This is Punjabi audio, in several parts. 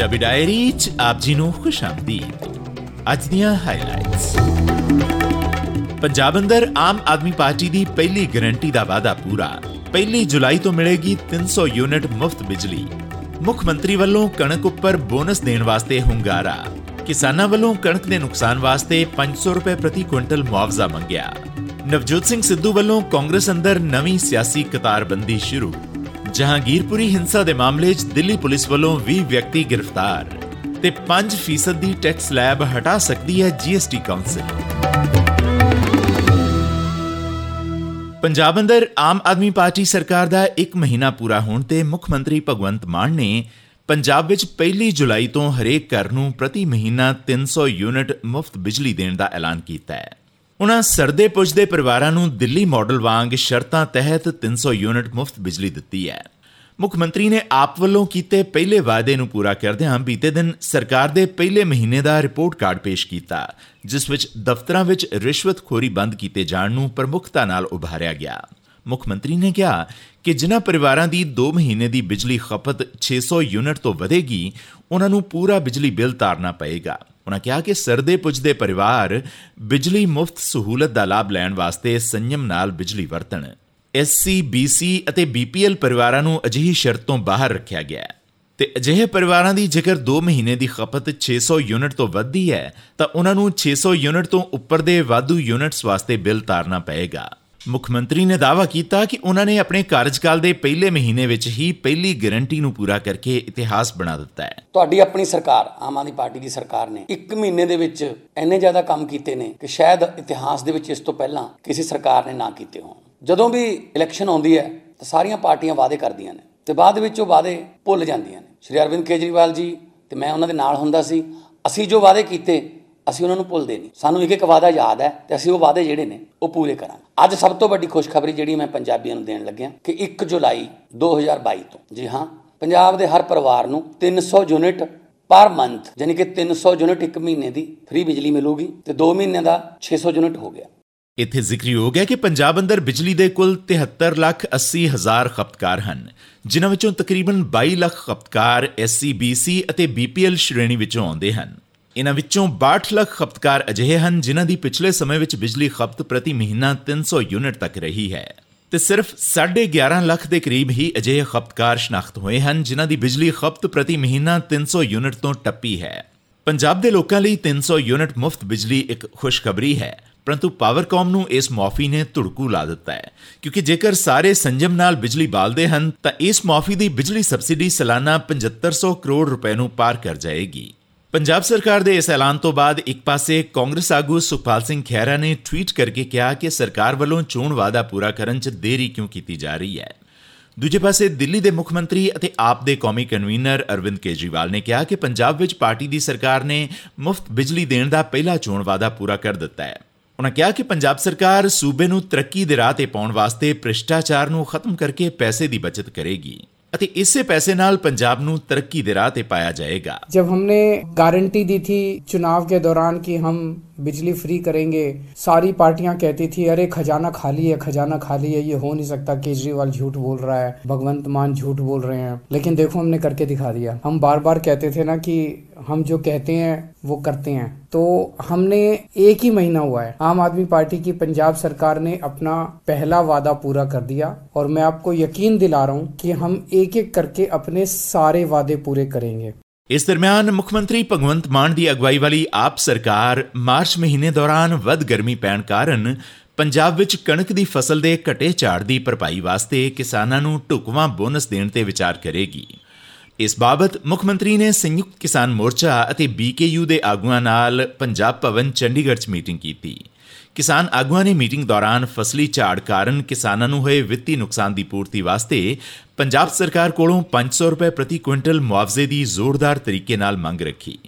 ਪੰਜਾਬੀ ਡਾਇਰੀ ਚ ਆਪ ਜੀ ਨੂੰ ਖੁਸ਼ ਆਮਦੀਦ। ਅੱਜ ਦੀਆਂ ਹਾਈਲਾਈਟਸ ਪੰਜਾਬ ਅੰਦਰ ਆਮ ਆਦਮੀ ਪਾਰਟੀ ਦੀ ਪਹਿਲੀ ਗਾਰੰਟੀ ਦਾ ਵਾਅਦਾ ਪੂਰਾ। ਪਹਿਲੀ ਜੁਲਾਈ ਤੋਂ ਮਿਲੇਗੀ 300 ਯੂਨਿਟ ਮੁਫਤ ਬਿਜਲੀ। ਮੁੱਖ ਮੰਤਰੀ ਵੱਲੋਂ ਕਣਕ ਉੱਪਰ ਬੋਨਸ ਦੇਣ ਵਾਸਤੇ ਹੁੰਗਾਰਾ। ਕਿਸਾਨਾਂ ਵੱਲੋਂ ਕਣਕ ਦੇ ਨੁਕਸਾਨ ਵਾਸਤੇ 500 ਰੁਪਏ ਪ੍ਰਤੀ ਕੁਇੰਟਲ ਮੁਆਵਜ਼ਾ ਮੰਗਿਆ। ਨਵਜੋਤ ਸਿੰਘ ਸਿੱਧੂ ਵੱਲੋਂ ਕਾਂਗਰਸ ਅੰਦਰ ਨਵੀਂ ਸਿਆਸੀ ਕਤਾਰਬੰਦੀ ਸ਼ੁਰੂ। ਜਹਾਂਗੀਰਪੁਰੀ ਹਿੰਸਾ ਦੇ ਮਾਮਲੇ 'ਚ ਦਿੱਲੀ ਪੁਲਿਸ ਵੱਲੋਂ 20 ਵਿਅਕਤੀ ਗ੍ਰਿਫਤਾਰ ਤੇ 5% ਦੀ ਟੈਕਸ ਸਲੈਬ ਹਟਾ ਸਕਦੀ ਹੈ ਜੀਐਸਟੀ ਕਾਉਂਸਲ ਪੰਜਾਬ ਅੰਦਰ ਆਮ ਆਦਮੀ ਪਾਰਟੀ ਸਰਕਾਰ ਦਾ 1 ਮਹੀਨਾ ਪੂਰਾ ਹੋਣ ਤੇ ਮੁੱਖ ਮੰਤਰੀ ਭਗਵੰਤ ਮਾਨ ਨੇ ਪੰਜਾਬ ਵਿੱਚ ਪਹਿਲੀ ਜੁਲਾਈ ਤੋਂ ਹਰੇਕ ਘਰ ਨੂੰ ਪ੍ਰਤੀ ਮਹੀਨਾ 300 ਯੂਨਿਟ ਮੁਫਤ ਬਿਜਲੀ ਦੇਣ ਦਾ ਐਲਾਨ ਕੀਤਾ ਹੈ। ਉਹਨਾਂ ਸਰਦੇ ਪੁੱਜਦੇ ਪਰਿਵਾਰਾਂ ਨੂੰ ਦਿੱਲੀ ਮਾਡਲ ਵਾਂਗ ਸ਼ਰਤਾਂ ਤਹਿਤ 300 ਯੂਨਿਟ ਮੁਫਤ ਬਿਜਲੀ ਦਿੱਤੀ ਹੈ। ਮੁੱਖ ਮੰਤਰੀ ਨੇ ਆਪ ਵੱਲੋਂ ਕੀਤੇ ਪਹਿਲੇ ਵਾਅਦੇ ਨੂੰ ਪੂਰਾ ਕਰਦਿਆਂ ਬੀਤੇ ਦਿਨ ਸਰਕਾਰ ਦੇ ਪਹਿਲੇ ਮਹੀਨੇ ਦਾ ਰਿਪੋਰਟ ਕਾਰਡ ਪੇਸ਼ ਕੀਤਾ, ਜਿਸ ਵਿੱਚ ਦਫ਼ਤਰਾਂ ਵਿੱਚ ਰਿਸ਼ਵਤਖੋਰੀ ਬੰਦ ਕੀਤੇ ਜਾਣ ਨੂੰ ਪ੍ਰਮੁੱਖਤਾ ਨਾਲ ਉਭਾਰਿਆ ਗਿਆ। ਮੁੱਖ ਮੰਤਰੀ ਨੇ ਕਿਹਾ ਕਿ ਜਿਨ੍ਹਾਂ ਪਰਿਵਾਰਾਂ ਦੀ 2 ਮਹੀਨੇ ਦੀ ਬਿਜਲੀ ਖਪਤ 600 ਯੂਨਿਟ ਤੋਂ ਵਧੇਗੀ, ਉਹਨਾਂ ਨੂੰ ਪੂਰਾ ਬਿਜਲੀ ਬਿੱਲ ਤਾਰਨਾ ਪਏਗਾ। ਉਹਨਾਂ ਕਿਹਾ ਕਿ ਸਰਦੇ ਪੁੱਜਦੇ ਪਰਿਵਾਰ ਬਿਜਲੀ ਮੁਫਤ ਸਹੂਲਤ ਦਾ ਲਾਭ ਲੈਣ ਵਾਸਤੇ ਸੰਯਮ ਨਾਲ ਬਿਜਲੀ ਵਰਤਣ। ਐਸਸੀ ਬੀਸੀ ਅਤੇ ਬੀਪੀਐਲ ਪਰਿਵਾਰਾਂ ਨੂੰ ਅਜਿਹੀ ਸ਼ਰਤ ਤੋਂ ਬਾਹਰ ਰੱਖਿਆ ਗਿਆ ਹੈ। ਤੇ ਅਜਿਹੇ ਪਰਿਵਾਰਾਂ ਦੀ ਜੇਕਰ 2 ਮਹੀਨੇ ਦੀ ਖਪਤ 600 ਯੂਨਿਟ ਤੋਂ ਵੱਧਦੀ ਹੈ, ਤਾਂ ਉਹਨਾਂ ਨੂੰ 600 ਯੂਨਿਟ ਤੋਂ ਉੱਪਰ ਦੇ ਵਾਧੂ ਯੂਨਿਟਸ ਵਾਸਤੇ ਬਿੱਲ ਤਾਰਨਾ ਪਏਗਾ। ਮੁੱਖ ਮੰਤਰੀ ਨੇ ਦਾਅਵਾ ਕੀਤਾ ਕਿ ਉਹਨਾਂ ਨੇ ਆਪਣੇ ਕਾਰਜਕਾਲ ਦੇ ਪਹਿਲੇ ਮਹੀਨੇ ਵਿੱਚ ਹੀ ਪਹਿਲੀ ਗਾਰੰਟੀ ਨੂੰ ਪੂਰਾ ਕਰਕੇ ਇਤਿਹਾਸ ਬਣਾ ਦਿੱਤਾ ਹੈ। ਤੁਹਾਡੀ ਆਪਣੀ ਸਰਕਾਰ, ਆਮ ਆਦਮੀ ਪਾਰਟੀ ਦੀ ਸਰਕਾਰ ਨੇ 1 ਮਹੀਨੇ ਦੇ ਵਿੱਚ ਇੰਨੇ ਜ਼ਿਆਦਾ ਕੰਮ ਕੀਤੇ ਨੇ ਕਿ ਸ਼ਾਇਦ ਇਤਿਹਾਸ ਦੇ ਵਿੱਚ ਇਸ ਤੋਂ ਪਹਿਲਾਂ ਕਿਸੇ ਸਰਕਾਰ ਨੇ ਨਾ ਕੀਤੇ ਹੋਣ। ਜਦੋਂ ਵੀ ਇਲੈਕਸ਼ਨ ਆਉਂਦੀ ਹੈ ਤਾਂ ਸਾਰੀਆਂ ਪਾਰਟੀਆਂ ਵਾਅਦੇ ਕਰਦੀਆਂ ਨੇ ਤੇ ਬਾਅਦ ਵਿੱਚ ਉਹ ਵਾਅਦੇ ਭੁੱਲ ਜਾਂਦੀਆਂ ਨੇ। ਸ਼੍ਰੀ ਅਰਵਿੰਦ ਕੇਜਰੀਵਾਲ ਜੀ ਤੇ ਮੈਂ ਉਹਨਾਂ ਦੇ ਨਾਲ ਹੁੰਦਾ ਸੀ। ਅਸੀਂ ਜੋ ਵਾਅਦੇ ਕੀਤੇ ਅਸੀਂ ਉਹਨਾਂ ਨੂੰ ਭੁੱਲਦੇ ਨਹੀਂ। ਸਾਨੂੰ ਇੱਕ ਇੱਕ ਵਾਅਦਾ ਯਾਦ ਹੈ ਤੇ ਅਸੀਂ ਉਹ ਵਾਅਦੇ ਜਿਹੜੇ ਨੇ, ਉਹ ਪੂਰੇ ਕਰਾਂਗੇ। ਅੱਜ ਸਭ ਤੋਂ ਵੱਡੀ ਖੁਸ਼ਖਬਰੀ ਜਿਹੜੀ ਮੈਂ ਪੰਜਾਬੀਆਂ ਨੂੰ ਦੇਣ ਲੱਗਿਆ ਕਿ 1 ਜੁਲਾਈ 2022 ਤੋਂ। ਜੀ ਹਾਂ, ਪੰਜਾਬ ਦੇ ਹਰ ਪਰਿਵਾਰ ਨੂੰ 300 ਯੂਨਿਟ ਪਰ ਮੰਥ ਯਾਨੀ ਕਿ 300 ਯੂਨਿਟ ਇੱਕ ਮਹੀਨੇ ਦੀ ਫ੍ਰੀ ਬਿਜਲੀ ਮਿਲੂਗੀ ਤੇ 2 ਮਹੀਨੇ ਦਾ 600 ਯੂਨਿਟ ਹੋ ਗਿਆ। ਇੱਥੇ ਜ਼ਿਕਰਯੋਗ ਹੈ ਕਿ ਪੰਜਾਬ ਅੰਦਰ ਬਿਜਲੀ ਦੇ ਕੁੱਲ 73 ਲੱਖ 80 ਹਜ਼ਾਰ ਖਪਤਕਾਰ ਹਨ, ਜਿਨ੍ਹਾਂ ਵਿੱਚੋਂ ਤਕਰੀਬਨ 22 ਲੱਖ ਖਪਤਕਾਰ ਐਸਸੀਬੀਸੀ ਅਤੇ ਬੀਪੀਐਲ ਸ਼੍ਰੇਣੀ ਵਿੱਚੋਂ ਆਉਂਦੇ ਹਨ। ਇਨ੍ਹਾਂ ਵਿੱਚੋਂ 62 ਲੱਖ ਖਪਤਕਾਰ ਅਜਿਹੇ ਹਨ ਜਿਨ੍ਹਾਂ ਦੀ ਪਿਛਲੇ ਸਮੇਂ ਵਿੱਚ ਬਿਜਲੀ ਖਪਤ ਪ੍ਰਤੀ ਮਹੀਨਾ 300 ਯੂਨਿਟ ਤੱਕ ਰਹੀ ਹੈ। ਤੇ ਸਿਰਫ 11.5 ਲੱਖ ਦੇ ਕਰੀਬ ਹੀ ਅਜਿਹੇ ਖਪਤਕਾਰ ਸ਼ਨਾਖਤ ਹੋਏ ਹਨ ਜਿਨ੍ਹਾਂ ਦੀ ਬਿਜਲੀ ਖਪਤ ਪ੍ਰਤੀ ਮਹੀਨਾ 300 ਯੂਨਿਟ ਤੋਂ ਟੱਪੀ ਹੈ। ਪੰਜਾਬ ਦੇ ਲੋਕਾਂ ਲਈ 300 ਯੂਨਿਟ ਮੁਫਤ ਬਿਜਲੀ ਇੱਕ ਖੁਸ਼ਖਬਰੀ ਹੈ, ਪਰੰਤੂ ਪਾਵਰਕਾਮ ਨੂੰ ਇਸ ਮਾਫੀ ਨੇ ਧੁੜਕੂ ਲਾ ਦਿੱਤਾ ਹੈ, ਕਿਉਂਕਿ ਜੇਕਰ ਸਾਰੇ ਸੰਜਮ ਨਾਲ ਬਿਜਲੀ ਬਾਲਦੇ ਹਨ ਤਾਂ ਇਸ ਮਾਫੀ ਦੀ ਬਿਜਲੀ ਸਬਸਿਡੀ ਸਾਲਾਨਾ 7500 ਕਰੋੜ ਰੁਪਏ ਨੂੰ ਪਾਰ ਕਰ ਜਾਏਗੀ। ਪੰਜਾਬ ਸਰਕਾਰ ਦੇ ਇਸ ਐਲਾਨ ਤੋਂ ਬਾਅਦ ਇੱਕ ਪਾਸੇ ਕਾਂਗਰਸ ਆਗੂ ਸੁਖਪਾਲ ਸਿੰਘ ਖਹਿਰਾ ਨੇ ਟਵੀਟ ਕਰਕੇ ਕਿਹਾ ਕਿ ਸਰਕਾਰ ਵੱਲੋਂ ਚੋਣ ਵਾਅਦਾ ਪੂਰਾ ਕਰਨ 'ਚ ਦੇਰੀ ਕਿਉਂ ਕੀਤੀ ਜਾ ਰਹੀ ਹੈ। ਦੂਜੇ ਪਾਸੇ ਦਿੱਲੀ ਦੇ ਮੁੱਖ ਮੰਤਰੀ ਅਤੇ ਆਪ ਦੇ ਕੌਮੀ ਕਨਵੀਨਰ ਅਰਵਿੰਦ ਕੇਜਰੀਵਾਲ ਨੇ ਕਿਹਾ ਕਿ ਪੰਜਾਬ ਵਿੱਚ ਪਾਰਟੀ ਦੀ ਸਰਕਾਰ ਨੇ ਮੁਫਤ ਬਿਜਲੀ ਦੇਣ ਦਾ ਪਹਿਲਾ ਚੋਣ ਵਾਅਦਾ ਪੂਰਾ ਕਰ ਦਿੱਤਾ ਹੈ। ਉਹਨਾਂ ਕਿਹਾ ਕਿ ਪੰਜਾਬ ਸਰਕਾਰ ਸੂਬੇ ਨੂੰ ਤਰੱਕੀ ਦੇ ਰਾਹ ਤੇ ਪਾਉਣ ਵਾਸਤੇ ਭ੍ਰਿਸ਼ਟਾਚਾਰ ਨੂੰ ਖਤਮ ਕਰਕੇ ਪੈਸੇ ਦੀ ਬਚਤ ਕਰੇਗੀ। ਅਤੇ ਇਸੇ पैसे नाल पंजाब ਨੂੰ ਤਰੱਕੀ ਦੇ ਰਾਹ ਤੇ ਪਾਇਆ ਜਾਏਗਾ जब हमने गारंटी दी थी चुनाव के दौरान कि हम बिजली फ्री करेंगे सारी पार्टियां कहती थी अरे खजाना खाली है खजाना खाली है ये हो नहीं सकता केजरीवाल झूठ बोल रहा है भगवंत मान झूठ बोल रहे हैं लेकिन देखो हमने करके दिखा दिया हम बार बार कहते थे ना कि हम जो कहते हैं वो करते हैं तो हमने एक ही महीना हुआ है आम आदमी पार्टी की पंजाब सरकार ने अपना पहला वादा पूरा कर दिया और मैं आपको यकीन दिला रहा हूं कि हम एक एक करके अपने सारे वादे पूरे करेंगे ਇਸ ਦਰਮਿਆਨ ਮੁੱਖ ਮੰਤਰੀ ਭਗਵੰਤ ਮਾਨ ਦੀ ਅਗਵਾਈ ਵਾਲੀ ਆਪ ਸਰਕਾਰ ਮਾਰਚ ਮਹੀਨੇ ਦੌਰਾਨ ਵੱਧ ਗਰਮੀ ਪੈਣ ਕਾਰਨ ਪੰਜਾਬ ਵਿੱਚ ਕਣਕ ਦੀ ਫਸਲ ਦੇ ਘਟੇ ਝਾੜ ਦੀ ਭਰਪਾਈ ਵਾਸਤੇ ਕਿਸਾਨਾਂ ਨੂੰ ਢੁਕਵਾਂ ਬੋਨਸ ਦੇਣ ਤੇ ਵਿਚਾਰ ਕਰੇਗੀ ਇਸ ਬਾਬਤ ਮੁੱਖ ਮੰਤਰੀ ਨੇ ਸੰਯੁਕਤ ਕਿਸਾਨ ਮੋਰਚਾ ਅਤੇ ਬੀਕੇਯੂ ਦੇ ਆਗੂਆਂ ਨਾਲ ਪੰਜਾਬ ਭਵਨ, ਚੰਡੀਗੜ੍ਹ 'ਚ ਮੀਟਿੰਗ ਕੀਤੀ। ਕਿਸਾਨ ਆਗੂਆਂ ਨੇ ਮੀਟਿੰਗ ਦੌਰਾਨ ਫਸਲੀ ਝਾੜ ਕਾਰਨ ਕਿਸਾਨਾਂ ਨੂੰ ਹੋਏ ਵਿੱਤੀ ਨੁਕਸਾਨ ਦੀ ਪੂਰਤੀ ਵਾਸਤੇ ਪੰਜਾਬ ਸਰਕਾਰ ਕੋਲੋਂ 500 ਰੁਪਏ ਪ੍ਰਤੀ ਕੁਇੰਟਲ ਮੁਆਵਜ਼ੇ ਦੀ ਜ਼ੋਰਦਾਰ ਤਰੀਕੇ ਨਾਲ ਮੰਗ ਰੱਖੀ।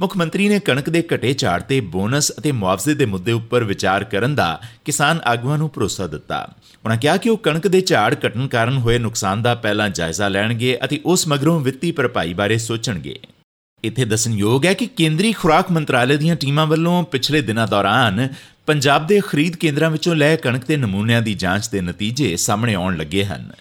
ਮੁੱਖ ਮੰਤਰੀ ਨੇ ਕਣਕ ਦੇ ਘਟੇ ਝਾੜ ਤੇ ਬੋਨਸ ਅਤੇ ਮੁਆਵਜ਼ੇ ਦੇ ਮੁੱਦੇ ਉੱਪਰ ਵਿਚਾਰ ਕਰਨ ਦਾ ਕਿਸਾਨ ਆਗੂਆਂ ਨੂੰ ਭਰੋਸਾ ਦਿੱਤਾ। ਉਹਨਾਂ ਕਿਹਾ ਕਿ ਉਹ ਕਣਕ ਦੇ ਝਾੜ ਘਟਣ ਕਾਰਨ ਹੋਏ ਨੁਕਸਾਨ ਦਾ ਪਹਿਲਾਂ ਜਾਇਜ਼ਾ ਲੈਣਗੇ ਅਤੇ ਉਸ ਮਗਰੋਂ ਵਿੱਤੀ ਭਰਪਾਈ ਬਾਰੇ ਸੋਚਣਗੇ। ਇੱਥੇ ਦੱਸਣਯੋਗ ਹੈ ਕਿ ਕੇਂਦਰੀ ਖੁਰਾਕ ਮੰਤਰਾਲੇ ਦੀਆਂ ਟੀਮਾਂ ਵੱਲੋਂ ਪਿਛਲੇ ਦਿਨਾਂ ਦੌਰਾਨ ਪੰਜਾਬ ਦੇ ਖਰੀਦ ਕੇਂਦਰਾਂ ਵਿੱਚੋਂ ਲੈ ਕਣਕ ਦੇ ਨਮੂਨਿਆਂ ਦੀ ਜਾਂਚ ਦੇ ਨਤੀਜੇ ਸਾਹਮਣੇ ਆਉਣ ਲੱਗੇ ਹਨ।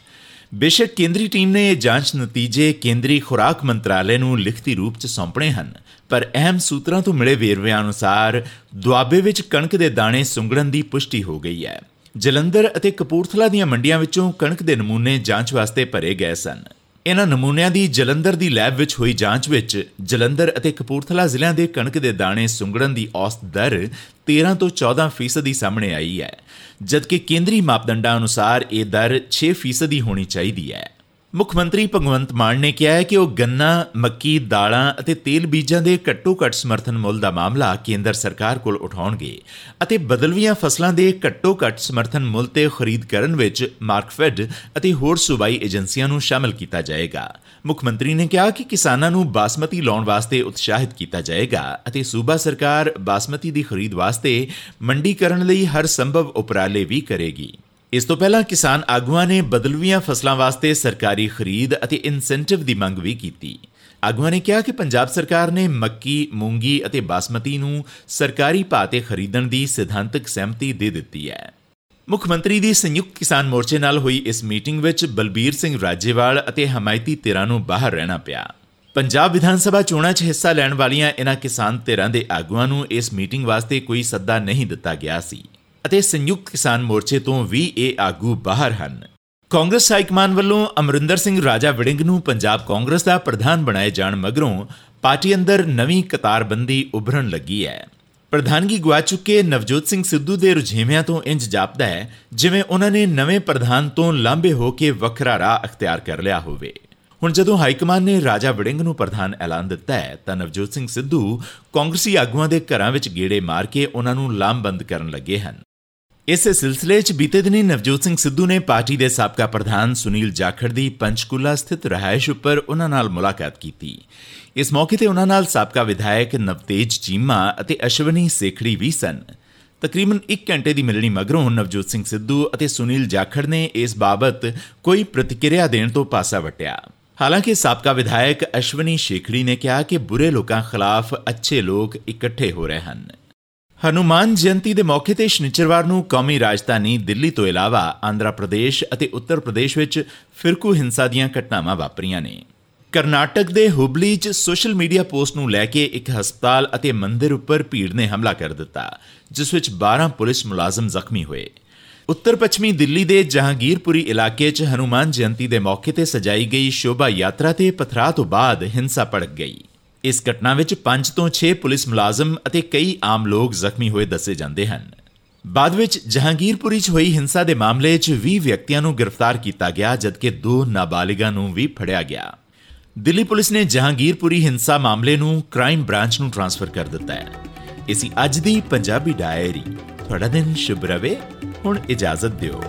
ਬੇਸ਼ੱਕ ਕੇਂਦਰੀ ਟੀਮ ਨੇ ਇਹ ਜਾਂਚ ਨਤੀਜੇ ਕੇਂਦਰੀ ਖੁਰਾਕ ਮੰਤਰਾਲੇ ਨੂੰ ਲਿਖਤੀ ਰੂਪ 'ਚ ਸੌਂਪਣੇ ਹਨ, ਪਰ ਅਹਿਮ ਸੂਤਰਾਂ ਤੋਂ ਮਿਲੇ ਵੇਰਵਿਆਂ ਅਨੁਸਾਰ ਦੁਆਬੇ ਵਿੱਚ ਕਣਕ ਦੇ ਦਾਣੇ ਸੁੰਗੜਨ ਦੀ ਪੁਸ਼ਟੀ ਹੋ ਗਈ ਹੈ। ਜਲੰਧਰ ਅਤੇ ਕਪੂਰਥਲਾ ਦੀਆਂ ਮੰਡੀਆਂ ਵਿੱਚੋਂ ਕਣਕ ਦੇ ਨਮੂਨੇ ਜਾਂਚ ਵਾਸਤੇ ਭਰੇ ਗਏ ਸਨ। ਇਹਨਾਂ ਨਮੂਨਿਆਂ ਦੀ ਜਲੰਧਰ ਦੀ ਲੈਬ ਵਿੱਚ ਹੋਈ ਜਾਂਚ ਵਿੱਚ ਜਲੰਧਰ ਅਤੇ ਕਪੂਰਥਲਾ ਜ਼ਿਲ੍ਹਿਆਂ ਦੇ ਕਣਕ ਦੇ ਦਾਣੇ ਸੁੰਗੜਨ ਦੀ ਔਸਤ ਦਰ 13 ਤੋਂ 14% ਦੀ ਸਾਹਮਣੇ ਆਈ ਹੈ, ਜਦਕਿ ਕੇਂਦਰੀ ਮਾਪਦੰਡਾਂ ਅਨੁਸਾਰ ਇਹ ਦਰ 6% ਦੀ ਹੋਣੀ ਚਾਹੀਦੀ ਹੈ। ਮੁੱਖ ਮੰਤਰੀ ਭਗਵੰਤ ਮਾਨ ਨੇ ਕਿਹਾ ਹੈ ਕਿ ਉਹ ਗੰਨਾ, ਮੱਕੀ, ਦਾਲਾਂ ਅਤੇ ਤੇਲ ਬੀਜਾਂ ਦੇ ਘੱਟੋ-ਘੱਟ ਸਮਰਥਨ ਮੁੱਲ ਦਾ ਮਾਮਲਾ ਕੇਂਦਰ ਸਰਕਾਰ ਕੋਲ ਉਠਾਉਣਗੇ ਅਤੇ ਬਦਲਵੀਆਂ ਫਸਲਾਂ ਦੇ ਘੱਟੋ-ਘੱਟ ਸਮਰਥਨ ਮੁੱਲ ਤੇ ਖਰੀਦ ਕਰਨ ਵਿੱਚ ਮਾਰਕਫੈਡ ਅਤੇ ਹੋਰ ਸੂਬਾਈ ਏਜੰਸੀਆਂ ਨੂੰ ਸ਼ਾਮਲ ਕੀਤਾ ਜਾਏਗਾ। ਮੁੱਖ ਮੰਤਰੀ ਨੇ ਕਿਹਾ ਕਿ ਕਿਸਾਨਾਂ ਨੂੰ ਬਾਸਮਤੀ ਲਾਉਣ ਵਾਸਤੇ ਉਤਸ਼ਾਹਿਤ ਕੀਤਾ ਜਾਏਗਾ ਅਤੇ ਸੂਬਾ ਸਰਕਾਰ ਬਾਸਮਤੀ ਦੀ ਖਰੀਦ ਵਾਸਤੇ ਮੰਡੀਕਰਨ ਲਈ ਹਰ ਸੰਭਵ ਉਪਰਾਲੇ ਵੀ ਕਰੇਗੀ। ਇਸ ਤੋਂ ਪਹਿਲਾਂ ਕਿਸਾਨ ਆਗੂਆਂ ਨੇ ਬਦਲਵੀਆਂ ਫਸਲਾਂ ਵਾਸਤੇ ਸਰਕਾਰੀ ਖਰੀਦ ਅਤੇ ਇਨਸੈਂਟਿਵ ਦੀ ਮੰਗ ਵੀ ਕੀਤੀ। ਆਗੂਆਂ ਨੇ ਕਿਹਾ ਕਿ ਪੰਜਾਬ ਸਰਕਾਰ ਨੇ ਮੱਕੀ, ਮੂੰਗੀ ਅਤੇ ਬਾਸਮਤੀ ਨੂੰ ਸਰਕਾਰੀ ਭਾਅ ਤੇ ਖਰੀਦਣ ਦੀ ਸਿਧਾਂਤਕ ਸਹਿਮਤੀ ਦੇ ਦਿੱਤੀ ਹੈ। ਮੁੱਖ ਮੰਤਰੀ ਦੀ ਸੰਯੁਕਤ ਕਿਸਾਨ ਮੋਰਚੇ ਨਾਲ ਹੋਈ ਇਸ ਮੀਟਿੰਗ ਵਿੱਚ ਬਲਬੀਰ ਸਿੰਘ ਰਾਜੇਵਾਲ ਅਤੇ ਹਮਾਇਤੀ ਧਿਰਾਂ ਨੂੰ ਬਾਹਰ ਰਹਿਣਾ ਪਿਆ। ਪੰਜਾਬ ਵਿਧਾਨ ਸਭਾ ਚੋਣਾਂ 'ਚ ਹਿੱਸਾ ਲੈਣ ਵਾਲੀਆਂ ਇਹਨਾਂ ਕਿਸਾਨ ਧਿਰਾਂ ਦੇ ਆਗੂਆਂ ਨੂੰ ਇਸ ਮੀਟਿੰਗ ਵਾਸਤੇ ਕੋਈ ਸੱਦਾ ਨਹੀਂ ਦਿੱਤਾ ਗਿਆ ਸੀ। ਅਤੇ ਸੰਯੁਕਤ ਕਿਸਾਨ ਮੋਰਚੇ ਤੋਂ ਵੀ ਇਹ ਆਗੂ ਬਾਹਰ ਹਨ। ਕਾਂਗਰਸ ਹਾਈਕਮਾਨ ਵੱਲੋਂ ਅਮਰਿੰਦਰ ਸਿੰਘ ਰਾਜਾ ਵਿੜਿੰਗ ਨੂੰ ਪੰਜਾਬ ਕਾਂਗਰਸ ਦਾ ਪ੍ਰਧਾਨ ਬਣਾਏ ਜਾਣ ਮਗਰੋਂ ਪਾਰਟੀ ਅੰਦਰ ਨਵੀਂ ਕਤਾਰਬੰਦੀ ਉਭਰਨ ਲੱਗੀ ਹੈ। ਪ੍ਰਧਾਨਗੀ ਗਵਾ ਚੁੱਕੇ ਨਵਜੋਤ ਸਿੰਘ ਸਿੱਧੂ ਦੇ ਰੁਝੇਵਿਆਂ ਤੋਂ ਇੰਜ ਜਾਪਦਾ ਹੈ, ਜਿਵੇਂ ਉਹਨਾਂ ਨੇ ਨਵੇਂ ਪ੍ਰਧਾਨ ਤੋਂ ਲਾਂਬੇ ਹੋ ਕੇ ਵੱਖਰਾ ਰਾਹ ਅਖਤਿਆਰ ਕਰ ਲਿਆ ਹੋਵੇ। ਹੁਣ ਜਦੋਂ ਹਾਈਕਮਾਨ ਨੇ ਰਾਜਾ ਵੜਿੰਗ ਨੂੰ ਪ੍ਰਧਾਨ ਐਲਾਨ ਦਿੱਤਾ ਹੈ, ਤਾਂ ਨਵਜੋਤ ਸਿੰਘ ਸਿੱਧੂ ਕਾਂਗਰਸੀ ਆਗੂਆਂ ਦੇ ਘਰਾਂ ਵਿੱਚ ਗੇੜੇ ਮਾਰ ਕੇ ਉਹਨਾਂ ਨੂੰ ਲਾਮਬੰਦ ਕਰਨ ਲੱਗੇ ਹਨ। ਇਸੇ ਸਿਲਸਿਲੇ 'ਚ ਬੀਤੇ ਦਿਨੀ ਨਵਜੋਤ ਸਿੰਘ ਸਿੱਧੂ ਨੇ ਪਾਰਟੀ ਦੇ ਸਾਬਕਾ ਪ੍ਰਧਾਨ ਸੁਨੀਲ ਜਾਖੜ ਦੀ ਪੰਚਕੂਲਾ ਸਥਿਤ ਰਹਾਇਸ਼ ਉੱਪਰ ਉਹਨਾਂ ਨਾਲ ਮੁਲਾਕਾਤ ਕੀਤੀ। ਇਸ ਮੌਕੇ ਤੇ ਉਹਨਾਂ ਨਾਲ ਸਾਬਕਾ ਵਿਧਾਇਕ ਨਵਤੇਜ ਚੀਮਾ ਅਤੇ ਅਸ਼ਵਨੀ ਸੇਖੜੀ ਵੀ ਸਨ। ਤਕਰੀਬਨ 1 ਘੰਟੇ ਦੀ ਮਿਲਣੀ ਮਗਰੋਂ ਨਵਜੋਤ ਸਿੰਘ ਸਿੱਧੂ ਅਤੇ ਸੁਨੀਲ ਜਾਖੜ ਨੇ ਇਸ ਬਾਬਤ ਕੋਈ ਪ੍ਰਤੀਕਿਰਿਆ ਦੇਣ ਤੋਂ ਪਾਸਾ ਵਟਿਆ। ਹਾਲਾਂਕਿ ਸਾਬਕਾ ਵਿਧਾਇਕ ਅਸ਼ਵਨੀ ਸ਼ੇਖੜੀ ਨੇ ਕਿਹਾ ਕਿ ਬੁਰੇ ਲੋਕਾਂ ਖਿਲਾਫ ਅੱਛੇ ਲੋਕ ਇਕੱਠੇ ਹੋ ਰਹੇ ਹਨ। ਹਨੂਮਾਨ ਜਯੰਤੀ ਦੇ ਮੌਕੇ ਤੇ ਸ਼ਨੀਚਰਵਾਰ ਨੂੰ ਕੌਮੀ ਰਾਜਧਾਨੀ ਦਿੱਲੀ ਤੋਂ ਇਲਾਵਾ ਆਂਧਰਾ ਪ੍ਰਦੇਸ਼ ਅਤੇ ਉੱਤਰ ਪ੍ਰਦੇਸ਼ ਵਿੱਚ ਫਿਰਕੂ ਹਿੰਸਾ ਦੀਆਂ ਘਟਨਾਵਾਂ ਵਾਪਰੀਆਂ ਨੇ। ਕਰਨਾਟਕ ਦੇ ਹੁਬਲੀ 'ਚ ਸੋਸ਼ਲ ਮੀਡੀਆ ਪੋਸਟ ਨੂੰ ਲੈ ਕੇ ਇੱਕ ਹਸਪਤਾਲ ਅਤੇ ਮੰਦਿਰ ਉੱਪਰ ਭੀੜ ਨੇ ਹਮਲਾ ਕਰ ਦਿੱਤਾ, ਜਿਸ ਵਿੱਚ 12 ਪੁਲਿਸ ਮੁਲਾਜ਼ਮ ਜ਼ਖਮੀ ਹੋਏ। ਉੱਤਰ ਪੱਛਮੀ ਦਿੱਲੀ ਦੇ ਜਹਾਂਗੀਰਪੁਰੀ ਇਲਾਕੇ 'ਚ ਹਨੂਮਾਨ ਜਯੰਤੀ ਦੇ ਮੌਕੇ ਤੇ ਸਜਾਈ ਗਈ ਸ਼ੋਭਾ ਯਾਤਰਾ ਤੇ ਪਥਰਾ ਤੋਂ ਬਾਅਦ ਹਿੰਸਾ ਭੜਕ ਗਈ। ਇਸ ਘਟਨਾ ਵਿੱਚ 5 ਤੋਂ 6 ਪੁਲਿਸ ਮੁਲਾਜ਼ਮ ਅਤੇ ਕਈ ਆਮ ਲੋਕ ਜ਼ਖਮੀ ਹੋਏ ਦੱਸੇ ਜਾਂਦੇ ਹਨ। ਬਾਅਦ ਵਿੱਚ ਜਹਾਂਗੀਰਪੁਰੀ 'ਚ ਹੋਈ ਹਿੰਸਾ ਦੇ ਮਾਮਲੇ 'ਚ 20 ਵਿਅਕਤੀਆਂ ਨੂੰ ਗ੍ਰਿਫਤਾਰ ਕੀਤਾ ਗਿਆ, ਜਦਕਿ ਦੋ ਨਾਬਾਲਿਗਾਂ ਨੂੰ ਵੀ ਫੜਿਆ ਗਿਆ। ਦਿੱਲੀ ਪੁਲਿਸ ਨੇ ਜਹਾਂਗੀਰਪੁਰੀ ਹਿੰਸਾ ਮਾਮਲੇ ਨੂੰ ਕ੍ਰਾਈਮ ਬ੍ਰਾਂਚ ਨੂੰ ਟ੍ਰਾਂਸਫਰ ਕਰ ਦਿੱਤਾ ਹੈ। ਇਸੀ ਅੱਜ ਦੀ ਪੰਜਾਬੀ ਡਾਇਰੀ। ਤੁਹਾਡਾ ਦਿਨ ਸ਼ੁਭ ਰਵੇ। ਹੁਣ ਇਜਾਜ਼ਤ ਦਿਓ।